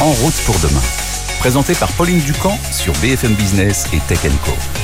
En route pour demain. Présenté par Pauline Ducamp sur BFM Business et Tech Co.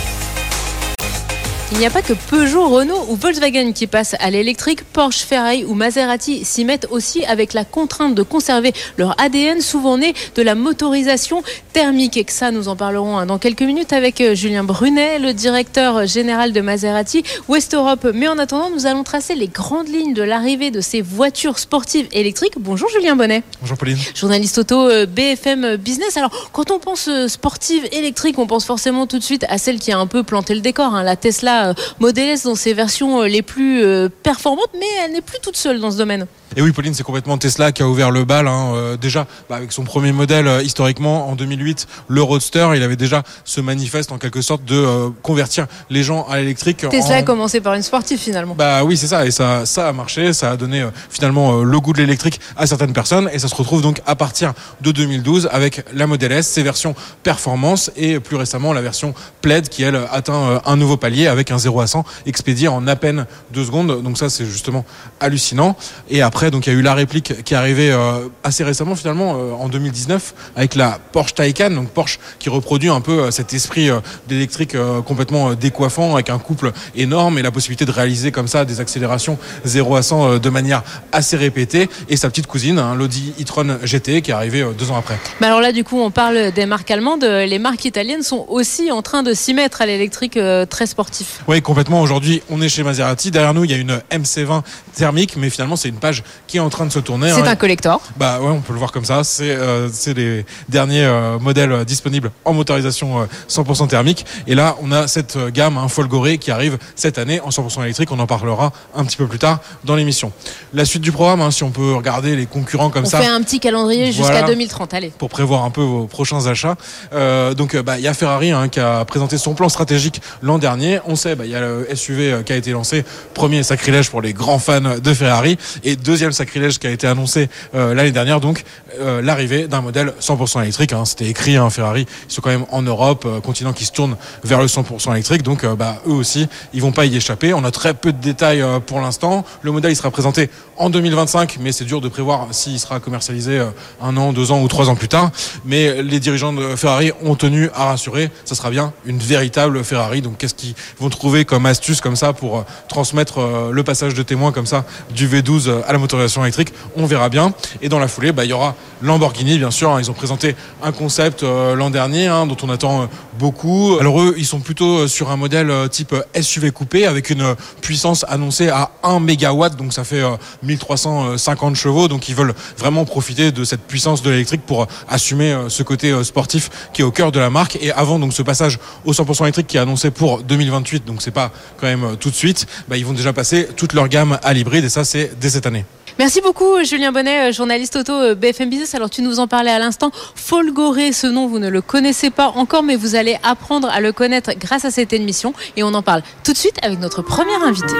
Il n'y a pas que Peugeot, Renault ou Volkswagen qui passent à l'électrique. Porsche, Ferrari ou Maserati s'y mettent aussi avec la contrainte de conserver leur ADN, souvent né de la motorisation thermique. Et que ça, nous en parlerons hein, dans quelques minutes avec euh, Julien Brunet, le directeur général de Maserati West Europe. Mais en attendant, nous allons tracer les grandes lignes de l'arrivée de ces voitures sportives électriques. Bonjour Julien Bonnet. Bonjour Pauline. Journaliste auto euh, BFM Business. Alors, quand on pense euh, sportive électrique, on pense forcément tout de suite à celle qui a un peu planté le décor, hein, la Tesla euh, Model S dans ses versions euh, les plus euh, performantes, mais elle n'est plus toute seule dans ce domaine. Et oui, Pauline, c'est complètement Tesla qui a ouvert le bal. Hein. Euh, déjà, bah, avec son premier modèle, euh, historiquement, en 2008, le Roadster, il avait déjà ce manifeste en quelque sorte de euh, convertir les gens à l'électrique. Tesla en... a commencé par une sportive finalement. Bah oui, c'est ça. Et ça, ça a marché. Ça a donné finalement le goût de l'électrique à certaines personnes. Et ça se retrouve donc à partir de 2012 avec la Model S, ses versions performance et plus récemment la version Plaid qui, elle, atteint un nouveau palier avec un 0 à 100 expédié en à peine deux secondes. Donc ça, c'est justement hallucinant. Et après, donc il y a eu la réplique qui est arrivée euh, assez récemment finalement euh, en 2019 avec la Porsche Taycan, donc Porsche qui reproduit un peu euh, cet esprit d'électrique complètement décoiffant avec un couple énorme et la possibilité de réaliser comme ça des accélérations 0 à 100 euh, de manière assez répétée et sa petite cousine, hein, l'Audi e-tron GT qui est arrivée deux ans après. Mais alors là, du coup, on parle des marques allemandes. Les marques italiennes sont aussi en train de s'y mettre à l'électrique très sportif. Oui, complètement. Aujourd'hui, on est chez Maserati. Derrière nous, il y a une MC20 thermique, mais finalement, c'est une page qui est en train de se tourner. C'est hein. un collector. Bah ouais, on peut le voir comme ça. C'est euh, les derniers euh, modèles euh, disponibles en motorisation euh, 100% thermique. Et là, on a cette euh, gamme hein, Folgoré qui arrive cette année en 100% électrique. On en parlera un petit peu plus tard dans l'émission. La suite du programme, hein, si on peut regarder les concurrents comme On ça fait un petit calendrier jusqu'à Voilà. 2030. Allez. pour prévoir un peu vos prochains achats. Euh, donc, euh, bah, il y a Ferrari hein, qui a présenté son plan stratégique l'an dernier. On sait, bah, il y a le SUV euh, qui a été lancé. Premier sacrilège pour les grands fans de Ferrari. Et deuxième sacrilège qui a été annoncé euh, l'année dernière, donc euh, l'arrivée d'un modèle 100% électrique. hein. C'était écrit, hein, Ferrari, ils sont quand même en Europe, euh, continent qui se tourne vers le 100% électrique. Donc, bah, eux aussi, ils vont pas y échapper. On a très peu de détails pour l'instant. Le modèle, il sera présenté en 2025, mais c'est dur de prévoir s'il sera commercialisé un an, deux ans ou trois ans plus tard. Mais les dirigeants de Ferrari ont tenu à rassurer, ça sera bien une véritable Ferrari. Donc qu'est-ce qu'ils vont trouver comme astuce comme ça pour transmettre le passage de témoin comme ça du V12 à la électrique On verra bien. Et dans la foulée, bah, il y aura Lamborghini, bien sûr. hein. Ils ont présenté un concept euh, l'an dernier hein, dont on attend euh, beaucoup. Alors eux, ils sont plutôt euh, sur un modèle type SUV coupé avec une puissance annoncée à 1 mégawatt, donc ça fait euh, 1350 chevaux. Donc ils veulent vraiment profiter de cette puissance de l'électrique pour assumer ce côté sportif qui est au cœur de la marque. Et avant donc ce passage au 100% électrique qui est annoncé pour 2028, donc c'est pas quand même tout de suite, bah, ils vont déjà passer toute leur gamme à l'hybride et ça c'est dès cette année. Merci beaucoup, Julien Bonnet, euh, journaliste auto euh, BFM Business. Alors, tu nous en parlais à l'instant. Folgoré, ce nom, vous ne le connaissez pas encore, mais vous allez apprendre à le connaître grâce à cette émission. Et on en parle tout de suite avec notre premier invité.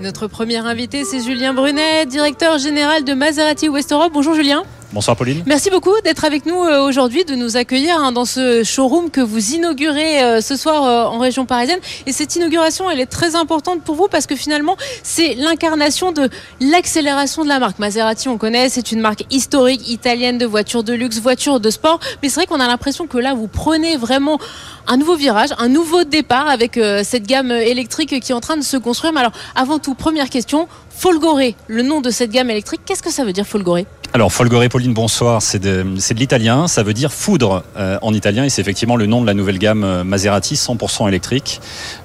Notre premier invité, c'est Julien Brunet, directeur général de Maserati West Europe. Bonjour Julien. Bonsoir Pauline. Merci beaucoup d'être avec nous euh, aujourd'hui, de nous accueillir hein, dans ce showroom que vous inaugurez euh, ce soir euh, en région parisienne. Et cette inauguration, elle est très importante pour vous parce que finalement, c'est l'incarnation de l'accélération de la marque. Maserati, on connaît, c'est une marque historique italienne de voitures de luxe, voitures de sport. Mais c'est vrai qu'on a l'impression que là, vous prenez vraiment un nouveau virage, un nouveau départ avec cette gamme électrique qui est en train de se construire. Mais alors, avant tout, première question, Folgoré, le nom de cette gamme électrique, qu'est-ce que ça veut dire Folgoré Alors Folgore Pauline, bonsoir. C'est de, de l'italien. Ça veut dire foudre euh, en italien et c'est effectivement le nom de la nouvelle gamme euh, Maserati 100% électrique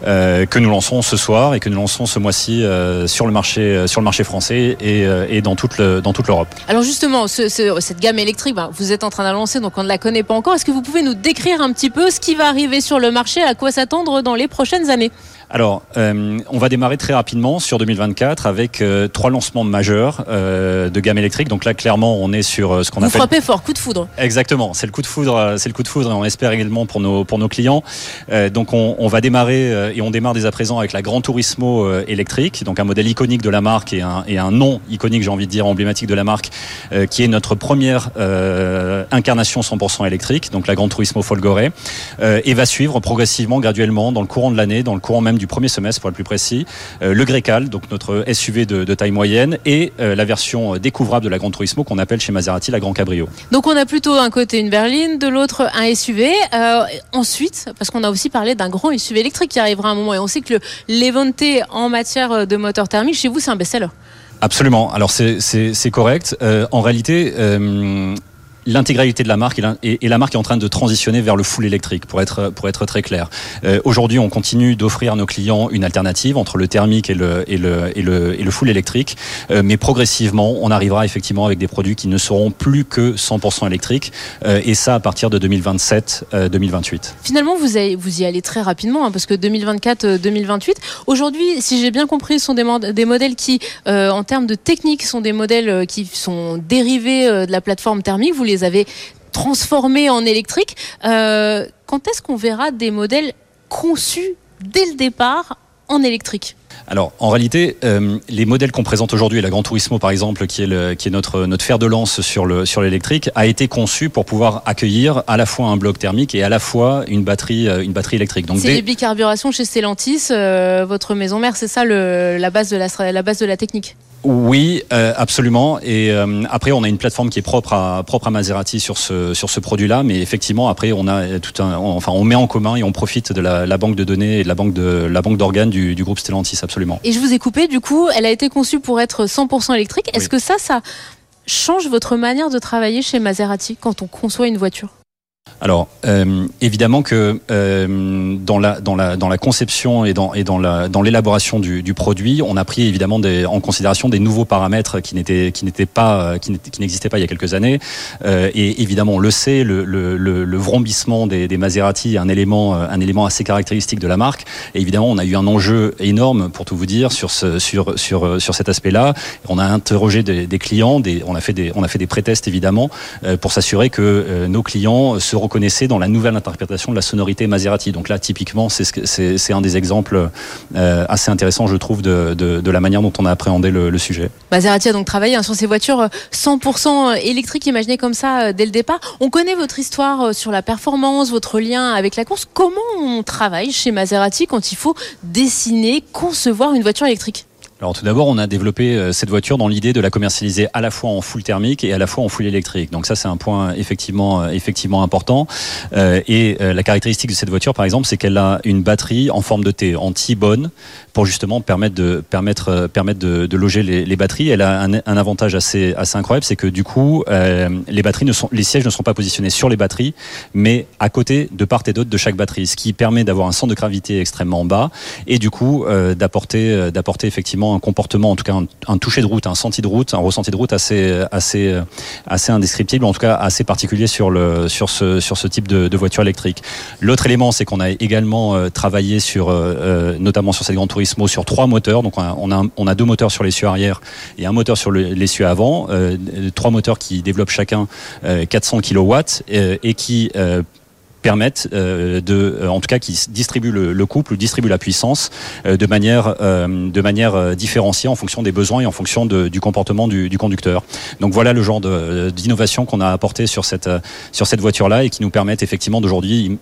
euh, que nous lançons ce soir et que nous lançons ce mois-ci sur le marché français et, dans toute l'Europe. Alors justement, ce- ce- cette gamme électrique, ben, vous êtes en train d'annoncer, donc on ne la connaît pas encore. Est-ce que vous pouvez nous décrire un petit peu ce qui va arriver sur le marché, à quoi s'attendre dans les prochaines années? Alors, euh, on va démarrer très rapidement sur 2024 avec euh, trois lancements majeurs euh, de gamme électrique. Donc là, clairement, on est sur ce qu'on Vous appelle frappez fort, coup de foudre. Exactement, c'est le coup de foudre, c'est le coup de foudre et on espère également pour nos pour nos clients. Donc on, on va démarrer et on démarre dès à présent avec la Gran Turismo électrique, donc un modèle iconique de la marque et un et un nom iconique, j'ai envie de dire emblématique de la marque, qui est notre première incarnation 100% électrique, donc la Gran Turismo Folgore, et va suivre progressivement, graduellement, dans le courant de l'année, dans le courant même du premier semestre pour être plus précis, le Grecal, donc notre SUV de, de taille moyenne, et la version découvrable de la Gran Turismo qu'on appelle chez Maserati la Grand Cabrio. Donc on a plutôt un côté une berline, de l'autre un SUV. ensuite, parce qu'on a aussi parlé d'un grand SUV électrique qui arrivera à un moment, et on sait que le Levante en matière de moteur thermique, chez vous, c'est un best-seller. Absolument. Alors c'est correct. Euh, en réalité, euh, l'intégralité de la marque et la, marque est en train de transitionner vers le full électrique pour être pour être très clair. Euh, aujourd'hui, on continue d'offrir à nos clients une alternative entre le thermique et le et le et le, et le full électrique, euh, mais progressivement, on arrivera effectivement avec des produits qui ne seront plus que 100% électriques euh, et ça à partir de 2027-2028. Finalement, vous avez, vous y allez très rapidement hein, parce que 2024-2028. Aujourd'hui, si j'ai bien compris, ce sont des, des modèles qui, en termes de technique, sont des modèles qui sont dérivés de la plateforme thermique. Vous les avez transformés en électrique. Euh, quand est-ce qu'on verra des modèles conçus dès le départ en électrique? Alors, en réalité, euh, les modèles qu'on présente aujourd'hui, la Gran Turismo par exemple, qui est, le, qui est notre, notre fer de lance sur le sur l'électrique, a été conçu pour pouvoir accueillir à la fois un bloc thermique et à la fois une batterie euh, une batterie électrique. Donc c'est des... les bicarburations chez Stellantis, votre maison mère, c'est ça le, la base de la, la base de la technique? Oui, euh, absolument. Et euh, après, on a une plateforme qui est propre à propre à Maserati sur ce sur ce produit-là, mais effectivement, après, on a tout un, enfin, on met en commun et on profite de la, la banque de données et de la banque de la banque d'organes du, du, groupe Stellantis, absolument. Et je vous ai coupé. Du coup, elle a été conçue pour être 100% électrique. Est-ce que ça, ça change votre manière de travailler chez Maserati quand on conçoit une voiture? Alors euh, évidemment que euh, dans la dans la dans la conception et dans et dans la dans l'élaboration du, du, produit, on a pris évidemment des, en considération des nouveaux paramètres qui n'étaient qui n'étaient pas qui n'existaient pas il y a quelques années. Euh, et évidemment, on le sait, le, le, le, le vrombissement des, des, Maserati est un élément un élément assez caractéristique de la marque. Et évidemment, on a eu un enjeu énorme pour tout vous dire sur ce sur sur sur cet aspect-là. On a interrogé des, des clients, des, on a fait des on a fait des prétests évidemment pour s'assurer que nos clients se reconnaissez dans la nouvelle interprétation de la sonorité Maserati. Donc là, typiquement, c'est un des exemples euh, assez intéressants, je trouve, de, la manière dont on a appréhendé le, sujet. Maserati a donc travaillé hein, sur ces voitures 100% euh, électriques, imaginées comme ça euh, dès le départ. On connaît votre histoire sur la performance, votre lien avec la course. Comment on travaille chez Maserati quand il faut dessiner, concevoir une voiture électrique? Alors tout d'abord, on a développé euh, cette voiture dans l'idée de la commercialiser à la fois en full thermique et à la fois en full électrique. Donc ça, c'est un point effectivement euh, effectivement important. Euh, et la caractéristique de cette voiture, par exemple, c'est qu'elle a une batterie en forme de T, en T-bone, pour justement permettre de permettre permettre de, de loger les, les, batteries. Elle a un, un, avantage assez assez incroyable, c'est que du coup, les batteries ne sont les sièges ne sont pas positionnés sur les batteries, mais à côté de part et d'autre de chaque batterie, ce qui permet d'avoir un centre de gravité extrêmement bas et du coup d'apporter d'apporter effectivement un comportement, en tout cas un, toucher de route, un senti de route, un ressenti de route assez, assez, assez indescriptible, en tout cas assez particulier sur, le, sur, ce, sur ce type de, voiture électrique. L'autre élément, c'est qu'on a également euh, travaillé sur, euh, euh, notamment sur cette grande Turismo, sur trois moteurs. Donc on a, on a, on a deux moteurs sur l'essieu arrière et un moteur sur l'essieu avant. trois moteurs qui développent chacun 400 kW et qui permettent euh, de, euh, en tout cas, qui distribuent le, le couple ou distribuent la puissance euh, de manière, de manière différenciée en fonction des besoins et en fonction du comportement du, du, conducteur. Donc voilà le genre d'innovation qu'on a apporté sur cette, sur cette voiture-là et qui nous permettent effectivement d'aujourd'hui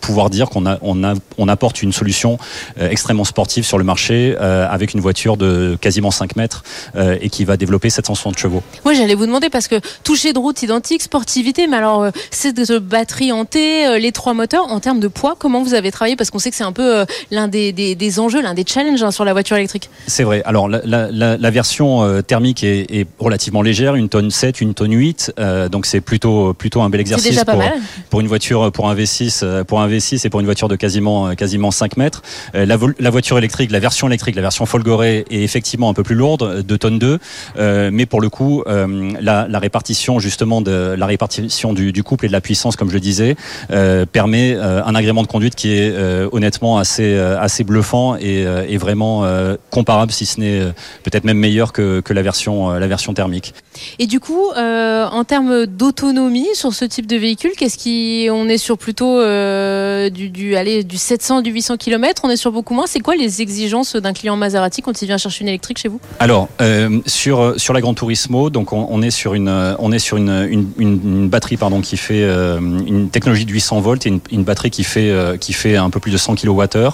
pouvoir dire qu'on a, on a, on apporte une solution extrêmement sportive sur le marché avec une voiture de quasiment 5 mètres et qui va développer 760 chevaux. Moi j'allais vous demander parce que toucher de route identique, sportivité, mais alors c'est de batterie T les trois moteurs, en termes de poids, comment vous avez travaillé Parce qu'on sait que c'est un peu euh, l'un des, des, enjeux, l'un des challenges hein, sur la voiture électrique. C'est vrai. Alors, la, la, la version euh, thermique est, est, relativement légère, une tonne 7, une tonne 8. Euh, donc, c'est plutôt, plutôt un bel exercice déjà pas pour, mal. pour une voiture, pour un V6, pour un V6 et pour une voiture de quasiment, quasiment 5 mètres. La, la, voiture électrique, la version électrique, la version Folgoré est effectivement un peu plus lourde, 2 tonnes 2. mais pour le coup, la, la, répartition justement de la répartition du, du, couple et de la puissance, comme je le disais, permet euh, un agrément de conduite qui est euh, honnêtement assez euh, assez bluffant et, et vraiment comparable, si ce n'est peut-être même meilleur que, que la version la version thermique. Et du coup, en termes d'autonomie sur ce type de véhicule, qu'est-ce qui on est sur plutôt du, du allez, du 700 du 800 km, on est sur beaucoup moins. C'est quoi les exigences d'un client Maserati quand il vient chercher une électrique chez vous? Alors sur sur la Gran Turismo, donc on, on, est sur une on est sur une, une, une, batterie pardon qui fait une technologie de 800 400 volts et une, batterie qui fait, qui fait un peu plus de 100 kWh.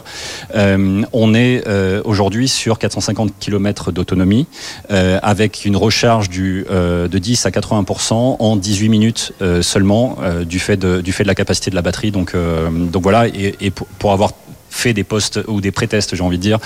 on est aujourd'hui sur 450 km d'autonomie avec une recharge du, de 10 à 80% en 18 minutes seulement du, fait de, du fait de la capacité de la batterie. Donc, donc voilà, et, et pour, pour avoir fait des postes ou des pré-tests, j'ai envie de dire,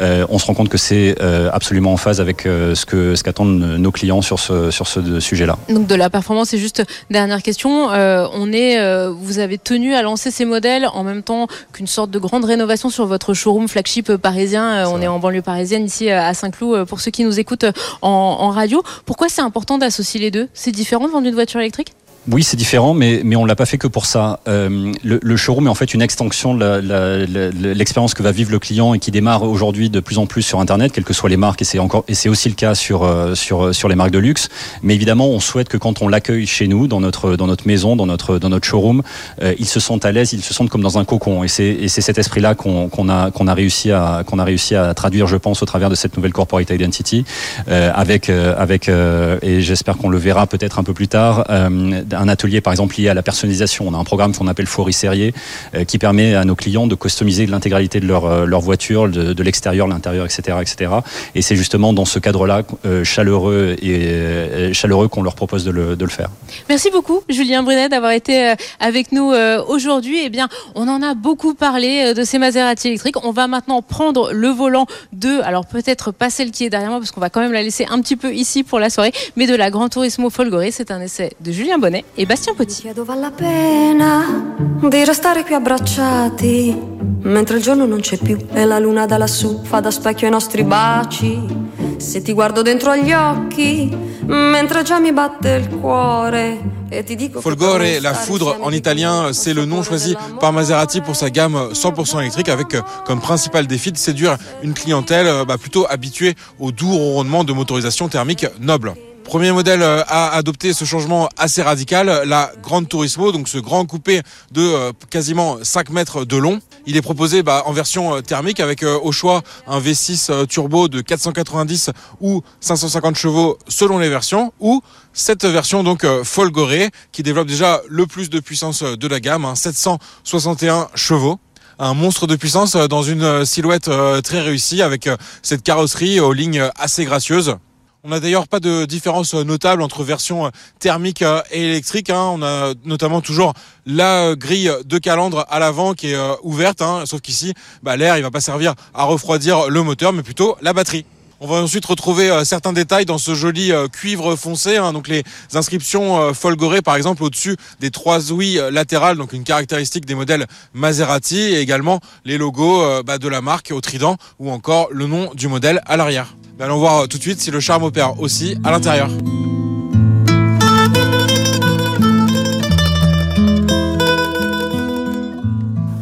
euh, on se rend compte que c'est euh, absolument en phase avec euh, ce que ce qu'attendent nos clients sur ce sur ce sujet-là. Donc de la performance, c'est juste dernière question. on est, vous avez tenu à lancer ces modèles en même temps qu'une sorte de grande rénovation sur votre showroom flagship parisien. on est en banlieue parisienne ici à Saint-Cloud. Pour ceux qui nous écoutent en, en radio, pourquoi c'est important d'associer les deux? C'est différent de vendre une voiture électrique? Oui, c'est différent, mais, mais on l'a pas fait que pour ça. Euh, le, le, showroom est en fait une extension de l'expérience que va vivre le client et qui démarre aujourd'hui de plus en plus sur Internet, quelles que soient les marques, et c'est encore et c'est aussi le cas sur euh, sur sur les marques de luxe. Mais évidemment, on souhaite que quand on l'accueille chez nous, dans notre dans notre maison, dans notre dans notre showroom, euh, ils se sentent à l'aise, ils se sentent comme dans un cocon. Et c'est et c'est cet esprit-là qu'on qu'on a qu'on a réussi à qu'on a réussi à traduire, je pense, au travers de cette nouvelle corporate identity, euh, avec avec et j'espère qu'on le verra peut-être un peu plus tard un atelier par exemple lié à la personnalisation. On a un programme qu'on appelle Fourie Serrier euh, qui permet à nos clients de customiser l'intégralité de leur, euh, voiture, de, l'extérieur, l'intérieur, etc., etc. Et c'est justement dans ce cadre-là euh, chaleureux et chaleureux qu'on leur propose de le, faire. Merci beaucoup Julien Brunet d'avoir été avec nous aujourd'hui. Eh bien, on en a beaucoup parlé de ces Maserati électriques. On va maintenant prendre le volant de, alors peut-être pas celle qui est derrière moi parce qu'on va quand même la laisser un petit peu ici pour la soirée, mais de la Gran Turismo Folgore. C'est un essai de Julien Bonnet et Bastien Petit. Chiedo vale la pena di restare qui abbracciati mentre il giorno non c'è più e la luna da lassù fa da specchio ai nostri baci. Se ti guardo dentro agli occhi mentre già mi batte il cuore e ti dico Folgore, la foudre en italien, c'est le nom choisi par Maserati pour sa gamme 100% électrique avec comme principal défi de séduire une clientèle bah, plutôt habituée au doux ronronnement de motorisation thermique noble. Premier modèle euh, à adopter ce changement assez radical, la Grande Turismo, donc ce grand coupé de euh, quasiment 5 mètres de long. Il est proposé bah, en version euh, thermique avec au choix un V6 turbo de 490 ou 550 chevaux selon les versions ou cette version donc Folgore qui développe déjà le plus de puissance de la gamme, 761 hein, chevaux un monstre de puissance dans une silhouette très réussie avec cette carrosserie aux lignes assez gracieuses. On n'a d'ailleurs pas de différence notable entre version thermique et électrique. Hein. On a notamment toujours la grille de calandre à l'avant qui est euh, ouverte, hein. sauf qu'ici, bah, l'air il va pas servir à refroidir le moteur, mais plutôt la batterie. On va ensuite retrouver euh, certains détails dans ce joli euh, cuivre foncé, hein. donc les inscriptions folgorées par exemple au-dessus des trois ouïes latérales, donc une caractéristique des modèles Maserati, et également les logos bah, de la marque au trident ou encore le nom du modèle à l'arrière. Allons voir tout de suite si le charme opère aussi à l'intérieur.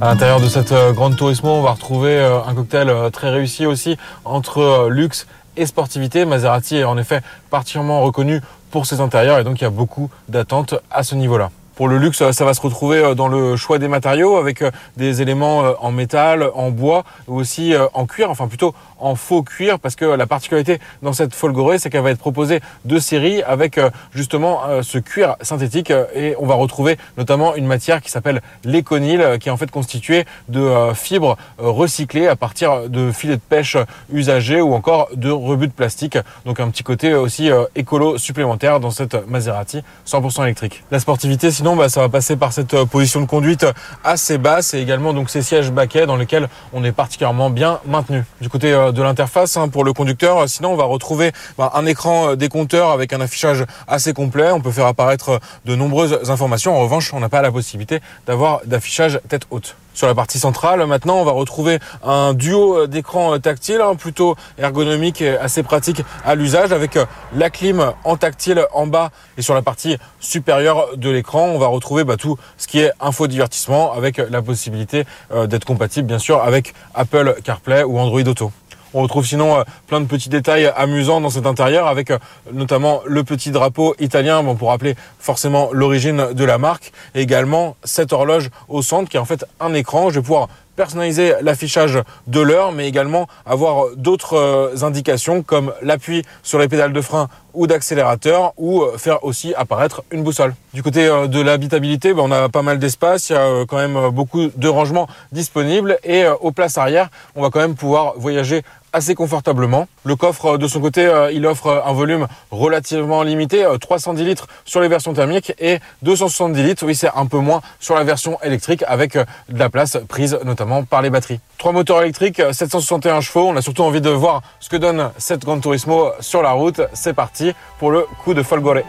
À l'intérieur de cette euh, grande Turismo, on va retrouver euh, un cocktail euh, très réussi aussi entre luxe et sportivité. Maserati est en effet particulièrement reconnu pour ses intérieurs et donc il y a beaucoup d'attentes à ce niveau-là. Pour le luxe, ça va se retrouver dans le choix des matériaux avec des éléments en métal, en bois ou aussi en cuir, enfin plutôt en faux cuir parce que la particularité dans cette Folgore, c'est qu'elle va être proposée de série avec euh, justement euh, ce cuir synthétique euh, et on va retrouver notamment une matière qui s'appelle l'éconil qui est en fait constituée de fibres recyclées à partir de filets de pêche usagés ou encore de rebuts de plastique. Donc un petit côté aussi écolo supplémentaire dans cette Maserati 100% électrique. La sportivité sinon bah, ça va passer par cette position de conduite assez basse et également donc ces sièges baquets dans lesquels on est particulièrement bien maintenu. Du côté de l'interface hein, pour le conducteur. Sinon, on va retrouver bah, un écran euh, décompteur avec un affichage assez complet. On peut faire apparaître euh, de nombreuses informations. En revanche, on n'a pas la possibilité d'avoir d'affichage tête haute. Sur la partie centrale, maintenant, on va retrouver un duo euh, d'écran tactile, hein, plutôt ergonomique et assez pratique à l'usage, avec la clim en tactile en bas et sur la partie supérieure de l'écran, on va retrouver bah, tout ce qui est infodivertissement, avec la possibilité d'être compatible, bien sûr, avec Apple CarPlay ou Android Auto. On retrouve sinon euh, plein de petits détails amusants dans cet intérieur avec euh, notamment le petit drapeau italien bon, pour rappeler forcément l'origine de la marque et également cette horloge au centre qui est en fait un écran. Je vais pouvoir personnaliser l'affichage de l'heure, mais également avoir d'autres euh, indications comme l'appui sur les pédales de frein ou d'accélérateur ou faire aussi apparaître une boussole. Du côté de l'habitabilité, ben, on a pas mal d'espace, il y a quand même beaucoup de rangements disponibles et aux places arrière, on va quand même pouvoir voyager assez confortablement. Le coffre, de son côté, euh, il offre un volume relativement limité, 310 euh, litres sur les versions thermiques et 270 litres, oui c'est un peu moins sur la version électrique avec euh, de la place prise notamment par les batteries. Trois moteurs électriques, 761 chevaux, on a surtout envie de voir ce que donne cette Gran Turismo sur la route. C'est parti pour le coup de Folgore.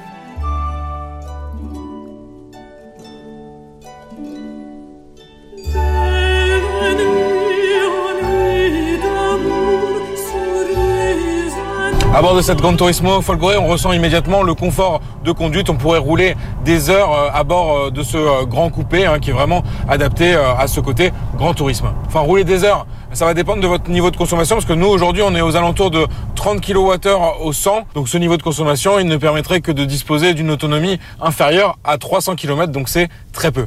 À bord de cette Gran Turismo Folgore, on ressent immédiatement le confort de conduite. On pourrait rouler des heures euh, à bord euh, de ce euh, grand coupé hein, qui est vraiment adapté à ce côté Grand Tourisme. Enfin, rouler des heures, ça va dépendre de votre niveau de consommation parce que nous aujourd'hui on est aux alentours de 30 kWh au 100. Donc ce niveau de consommation, il ne permettrait que de disposer d'une autonomie inférieure à 300 km. Donc c'est très peu.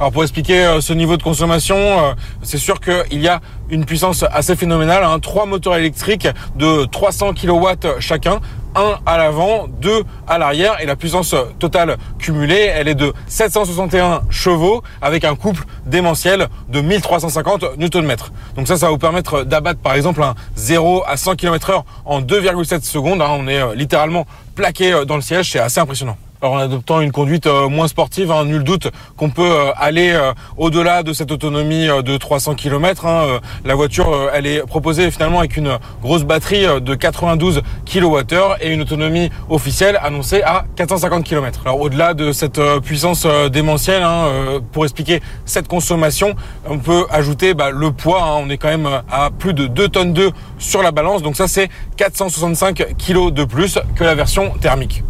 Alors pour expliquer euh, ce niveau de consommation, euh, c'est sûr qu'il y a une puissance assez phénoménale. Hein. Trois moteurs électriques de 300 kW chacun, un à l'avant, deux à l'arrière et la puissance totale cumulée, elle est de 761 chevaux avec un couple démentiel de 1350 Nm. Donc ça, ça va vous permettre d'abattre par exemple un 0 à 100 km heure en 2,7 secondes. Hein. On est euh, littéralement plaqué dans le siège, c'est assez impressionnant. En adoptant une conduite euh, moins sportive, hein, nul doute qu'on peut euh, aller euh, au-delà de cette autonomie de 300 km. Hein, la voiture, elle est proposée finalement avec une grosse batterie de 92 kWh et une autonomie officielle annoncée à 450 km. Alors au-delà de cette puissance démentielle, hein, pour expliquer cette consommation, on peut ajouter bah, le poids. on est quand même à plus de 2 tonnes 2 sur la balance, donc ça c'est 465 kg de plus que la version thermique.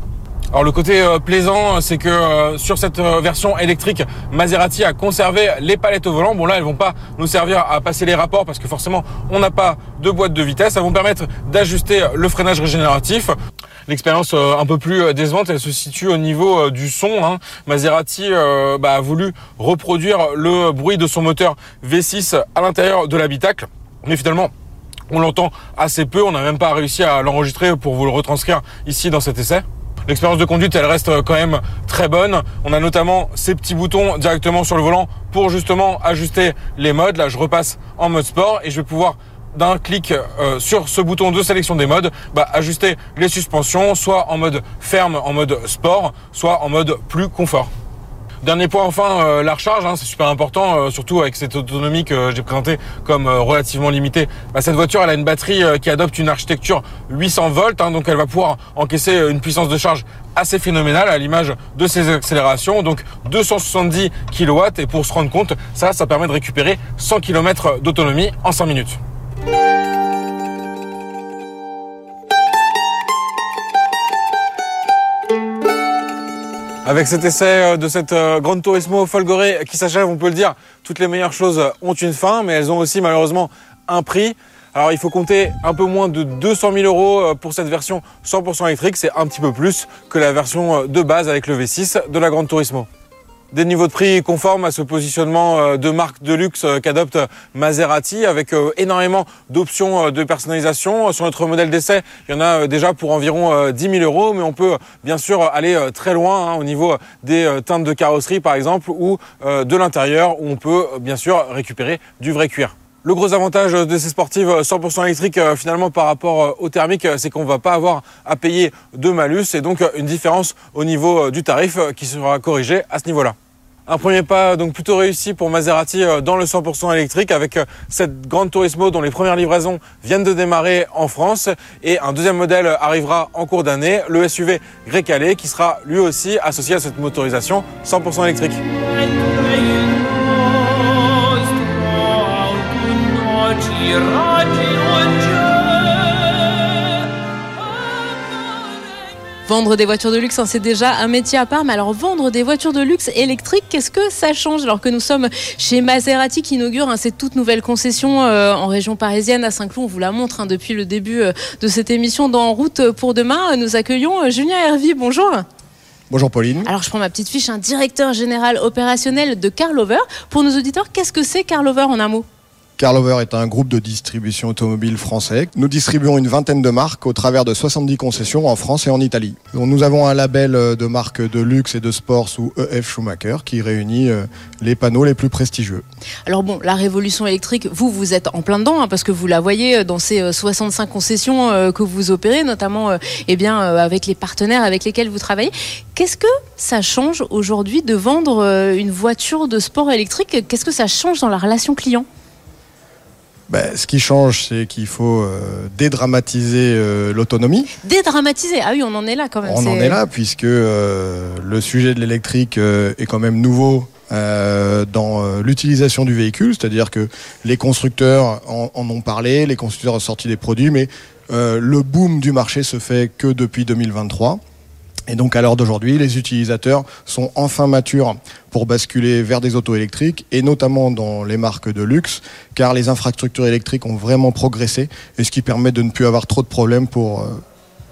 Alors le côté euh, plaisant, c'est que euh, sur cette euh, version électrique, Maserati a conservé les palettes au volant. Bon là, elles vont pas nous servir à passer les rapports parce que forcément, on n'a pas de boîte de vitesse. Elles vont permettre d'ajuster le freinage régénératif. L'expérience un peu plus décevante, elle se situe au niveau du son. Hein. Maserati bah, a voulu reproduire le bruit de son moteur V6 à l'intérieur de l'habitacle. Mais finalement, on l'entend assez peu. On n'a même pas réussi à l'enregistrer pour vous le retranscrire ici dans cet essai. L'expérience de conduite, elle reste quand même très bonne. On a notamment ces petits boutons directement sur le volant pour justement ajuster les modes. Là, je repasse en mode sport et je vais pouvoir d'un clic euh, sur ce bouton de sélection des modes, bah, ajuster les suspensions, soit en mode ferme, en mode sport, soit en mode plus confort. Dernier point enfin, euh, la recharge, hein, c'est super important, euh, surtout avec cette autonomie que j'ai présentée comme euh, relativement limitée. Bah, cette voiture, elle a une batterie qui adopte une architecture 800 volts, hein, donc elle va pouvoir encaisser une puissance de charge assez phénoménale à l'image de ses accélérations, donc 270 kW. Et pour se rendre compte, ça, ça permet de récupérer 100 km d'autonomie en 5 minutes. Avec cet essai euh, de cette euh, grande Turismo Folgore qui s'achève, on peut le dire, toutes les meilleures choses ont une fin, mais elles ont aussi malheureusement un prix. Alors il faut compter un peu moins de 200 000 euros euh, pour cette version 100% électrique, c'est un petit peu plus que la version de base avec le V6 de la Grande Turismo des niveaux de prix conformes à ce positionnement euh, de marque de luxe euh, qu'adopte Maserati avec euh, énormément d'options de personnalisation. Sur notre modèle d'essai, il y en a déjà pour environ 10 000 euros, mais on peut bien sûr aller très loin hein, au niveau des teintes de carrosserie par exemple ou de l'intérieur où on peut bien sûr récupérer du vrai cuir. Le gros avantage de ces sportives 100% électriques finalement par rapport au thermique, c'est qu'on ne va pas avoir à payer de malus et donc une différence au niveau du tarif qui sera corrigé à ce niveau-là. Un premier pas donc plutôt réussi pour Maserati euh, dans le 100% électrique avec euh, cette grande Turismo dont les premières livraisons viennent de démarrer en France et un deuxième modèle arrivera en cours d'année, le SUV Grecale qui sera lui aussi associé à cette motorisation 100% électrique. Vendre des voitures de luxe, hein, c'est déjà un métier à part. Mais alors, vendre des voitures de luxe électriques, qu'est-ce que ça change Alors que nous sommes chez Maserati qui inaugure hein, cette toute nouvelle concession euh, en région parisienne à Saint-Cloud. On vous la montre hein, depuis le début euh, de cette émission dans En route pour demain. Nous accueillons euh, Julien Hervy. Bonjour. Bonjour Pauline. Alors je prends ma petite fiche, un directeur général opérationnel de Carlover. Pour nos auditeurs, qu'est-ce que c'est Carlover en un mot? Carlover est un groupe de distribution automobile français. Nous distribuons une vingtaine de marques au travers de 70 concessions en France et en Italie. Nous avons un label euh, de marques de luxe et de sport sous EF Schumacher qui réunit euh, les panneaux les plus prestigieux. Alors bon, la révolution électrique, vous, vous êtes en plein dedans, hein, parce que vous la voyez euh, dans ces 65 concessions que vous opérez, notamment eh bien, avec les partenaires avec lesquels vous travaillez. Qu'est-ce que ça change aujourd'hui de vendre une voiture de sport électrique? Qu'est-ce que ça change dans la relation client? Ben, ce qui change, c'est qu'il faut euh, dédramatiser euh, l'autonomie. Dédramatiser Ah oui, on en est là quand même. On en est là, puisque euh, le sujet de l'électrique est quand même nouveau dans l'utilisation du véhicule, c'est-à-dire que les constructeurs en, en, ont parlé, les constructeurs ont sorti des produits, mais le boom du marché se fait que depuis 2023. Et donc à l'heure d'aujourd'hui, les utilisateurs sont enfin matures pour basculer vers des autos électriques et notamment dans les marques de luxe car les infrastructures électriques ont vraiment progressé et ce qui permet de ne plus avoir trop de problèmes pour euh,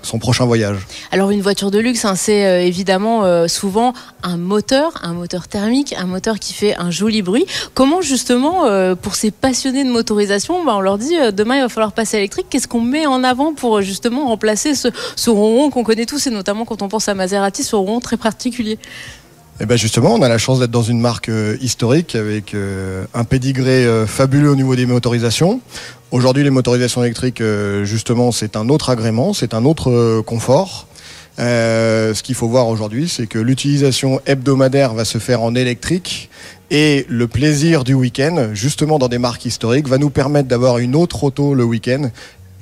son prochain voyage Alors une voiture de luxe, hein, c'est euh, évidemment euh, souvent un moteur, un moteur thermique, un moteur qui fait un joli bruit. Comment justement, euh, pour ces passionnés de motorisation, bah, on leur dit demain il va falloir passer électrique. Qu'est-ce qu'on met en avant pour justement remplacer ce, ce ronron qu'on connaît tous et notamment quand on pense à Maserati, ce ronron très particulier? Eh ben justement, on a la chance d'être dans une marque historique avec un pédigré fabuleux au niveau des motorisations. Aujourd'hui, les motorisations électriques, euh, justement, c'est un autre agrément, c'est un autre euh, confort. Euh, ce qu'il faut voir aujourd'hui, c'est que l'utilisation hebdomadaire va se faire en électrique et le plaisir du week-end, justement dans des marques historiques, va nous permettre d'avoir une autre auto le week-end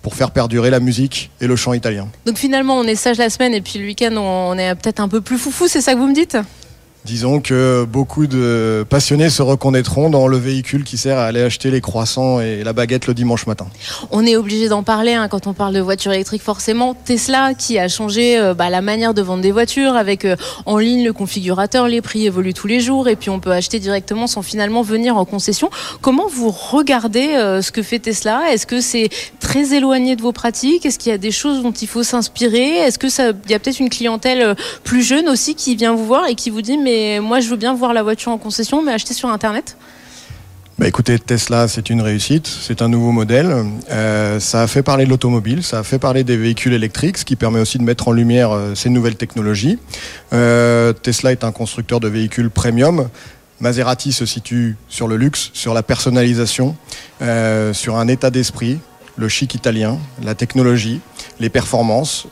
pour faire perdurer la musique et le chant italien. Donc finalement, on est sage la semaine et puis le week-end, on est peut-être un peu plus foufou, c'est ça que vous me dites? Disons que beaucoup de passionnés se reconnaîtront dans le véhicule qui sert à aller acheter les croissants et la baguette le dimanche matin. On est obligé d'en parler hein, quand on parle de voitures électriques forcément. Tesla qui a changé euh, bah, la manière de vendre des voitures avec euh, en ligne le configurateur, les prix évoluent tous les jours et puis on peut acheter directement sans finalement venir en concession. Comment vous regardez euh, ce que fait Tesla? Est-ce que c'est très éloigné de vos pratiques? Est-ce qu'il y a des choses dont il faut s'inspirer? Est-ce que ça, il y a peut-être une clientèle plus jeune aussi qui vient vous voir et qui vous dit mais moi je veux bien voir la voiture en concession, mais acheter sur Internet bah écoutez, Tesla, c'est une réussite, c'est un nouveau modèle. Euh, ça a fait parler de l'automobile, ça a fait parler des véhicules électriques, ce qui permet aussi de mettre en lumière euh, ces nouvelles technologies. Euh, Tesla est un constructeur de véhicules premium. Maserati se situe sur le luxe, sur la personnalisation, sur un état d'esprit, le chic italien, la technologie, les performances.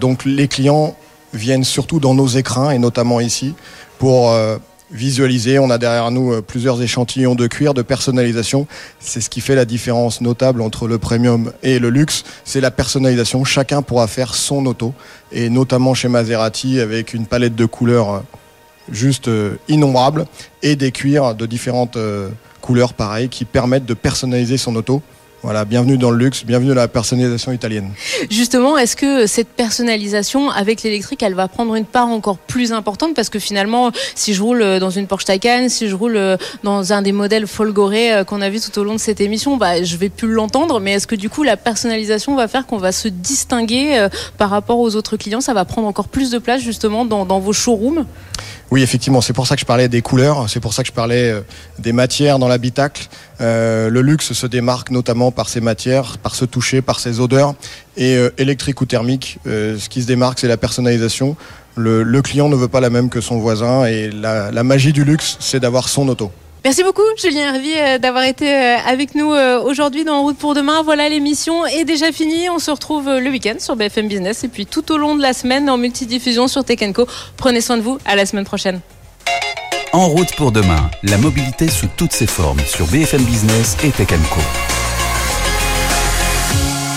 donc les clients viennent surtout dans nos écrins et notamment ici pour euh, visualiser. On a derrière nous euh, plusieurs échantillons de cuir, de personnalisation. C'est ce qui fait la différence notable entre le premium et le luxe. C'est la personnalisation. Chacun pourra faire son auto. Et notamment chez Maserati avec une palette de couleurs euh, juste innombrable et des cuirs de différentes couleurs pareilles qui permettent de personnaliser son auto voilà, bienvenue dans le luxe, bienvenue dans la personnalisation italienne. Justement, est-ce que cette personnalisation avec l'électrique, elle va prendre une part encore plus importante Parce que finalement, si je roule dans une Porsche Taycan, si je roule dans un des modèles Folgoré euh, qu'on a vu tout au long de cette émission, bah, je vais plus l'entendre. Mais est-ce que du coup, la personnalisation va faire qu'on va se distinguer euh, par rapport aux autres clients? Ça va prendre encore plus de place justement dans, dans vos showrooms? Oui, effectivement, c'est pour ça que je parlais des couleurs, c'est pour ça que je parlais euh, des matières dans l'habitacle. Euh, le luxe se démarque notamment par ses matières, par ce toucher, par ses odeurs. Et euh, électrique ou thermique, ce qui se démarque, c'est la personnalisation. Le, client ne veut pas la même que son voisin et la magie du luxe, c'est d'avoir son auto. Merci beaucoup, Julien Hervier, euh, d'avoir été euh, avec nous euh, aujourd'hui dans En route pour demain. Voilà, l'émission est déjà finie. On se retrouve le week-end sur BFM Business et puis tout au long de la semaine en multidiffusion sur Tech Prenez soin de vous. À la semaine prochaine. En route pour demain, la mobilité sous toutes ses formes sur BFM Business et Tech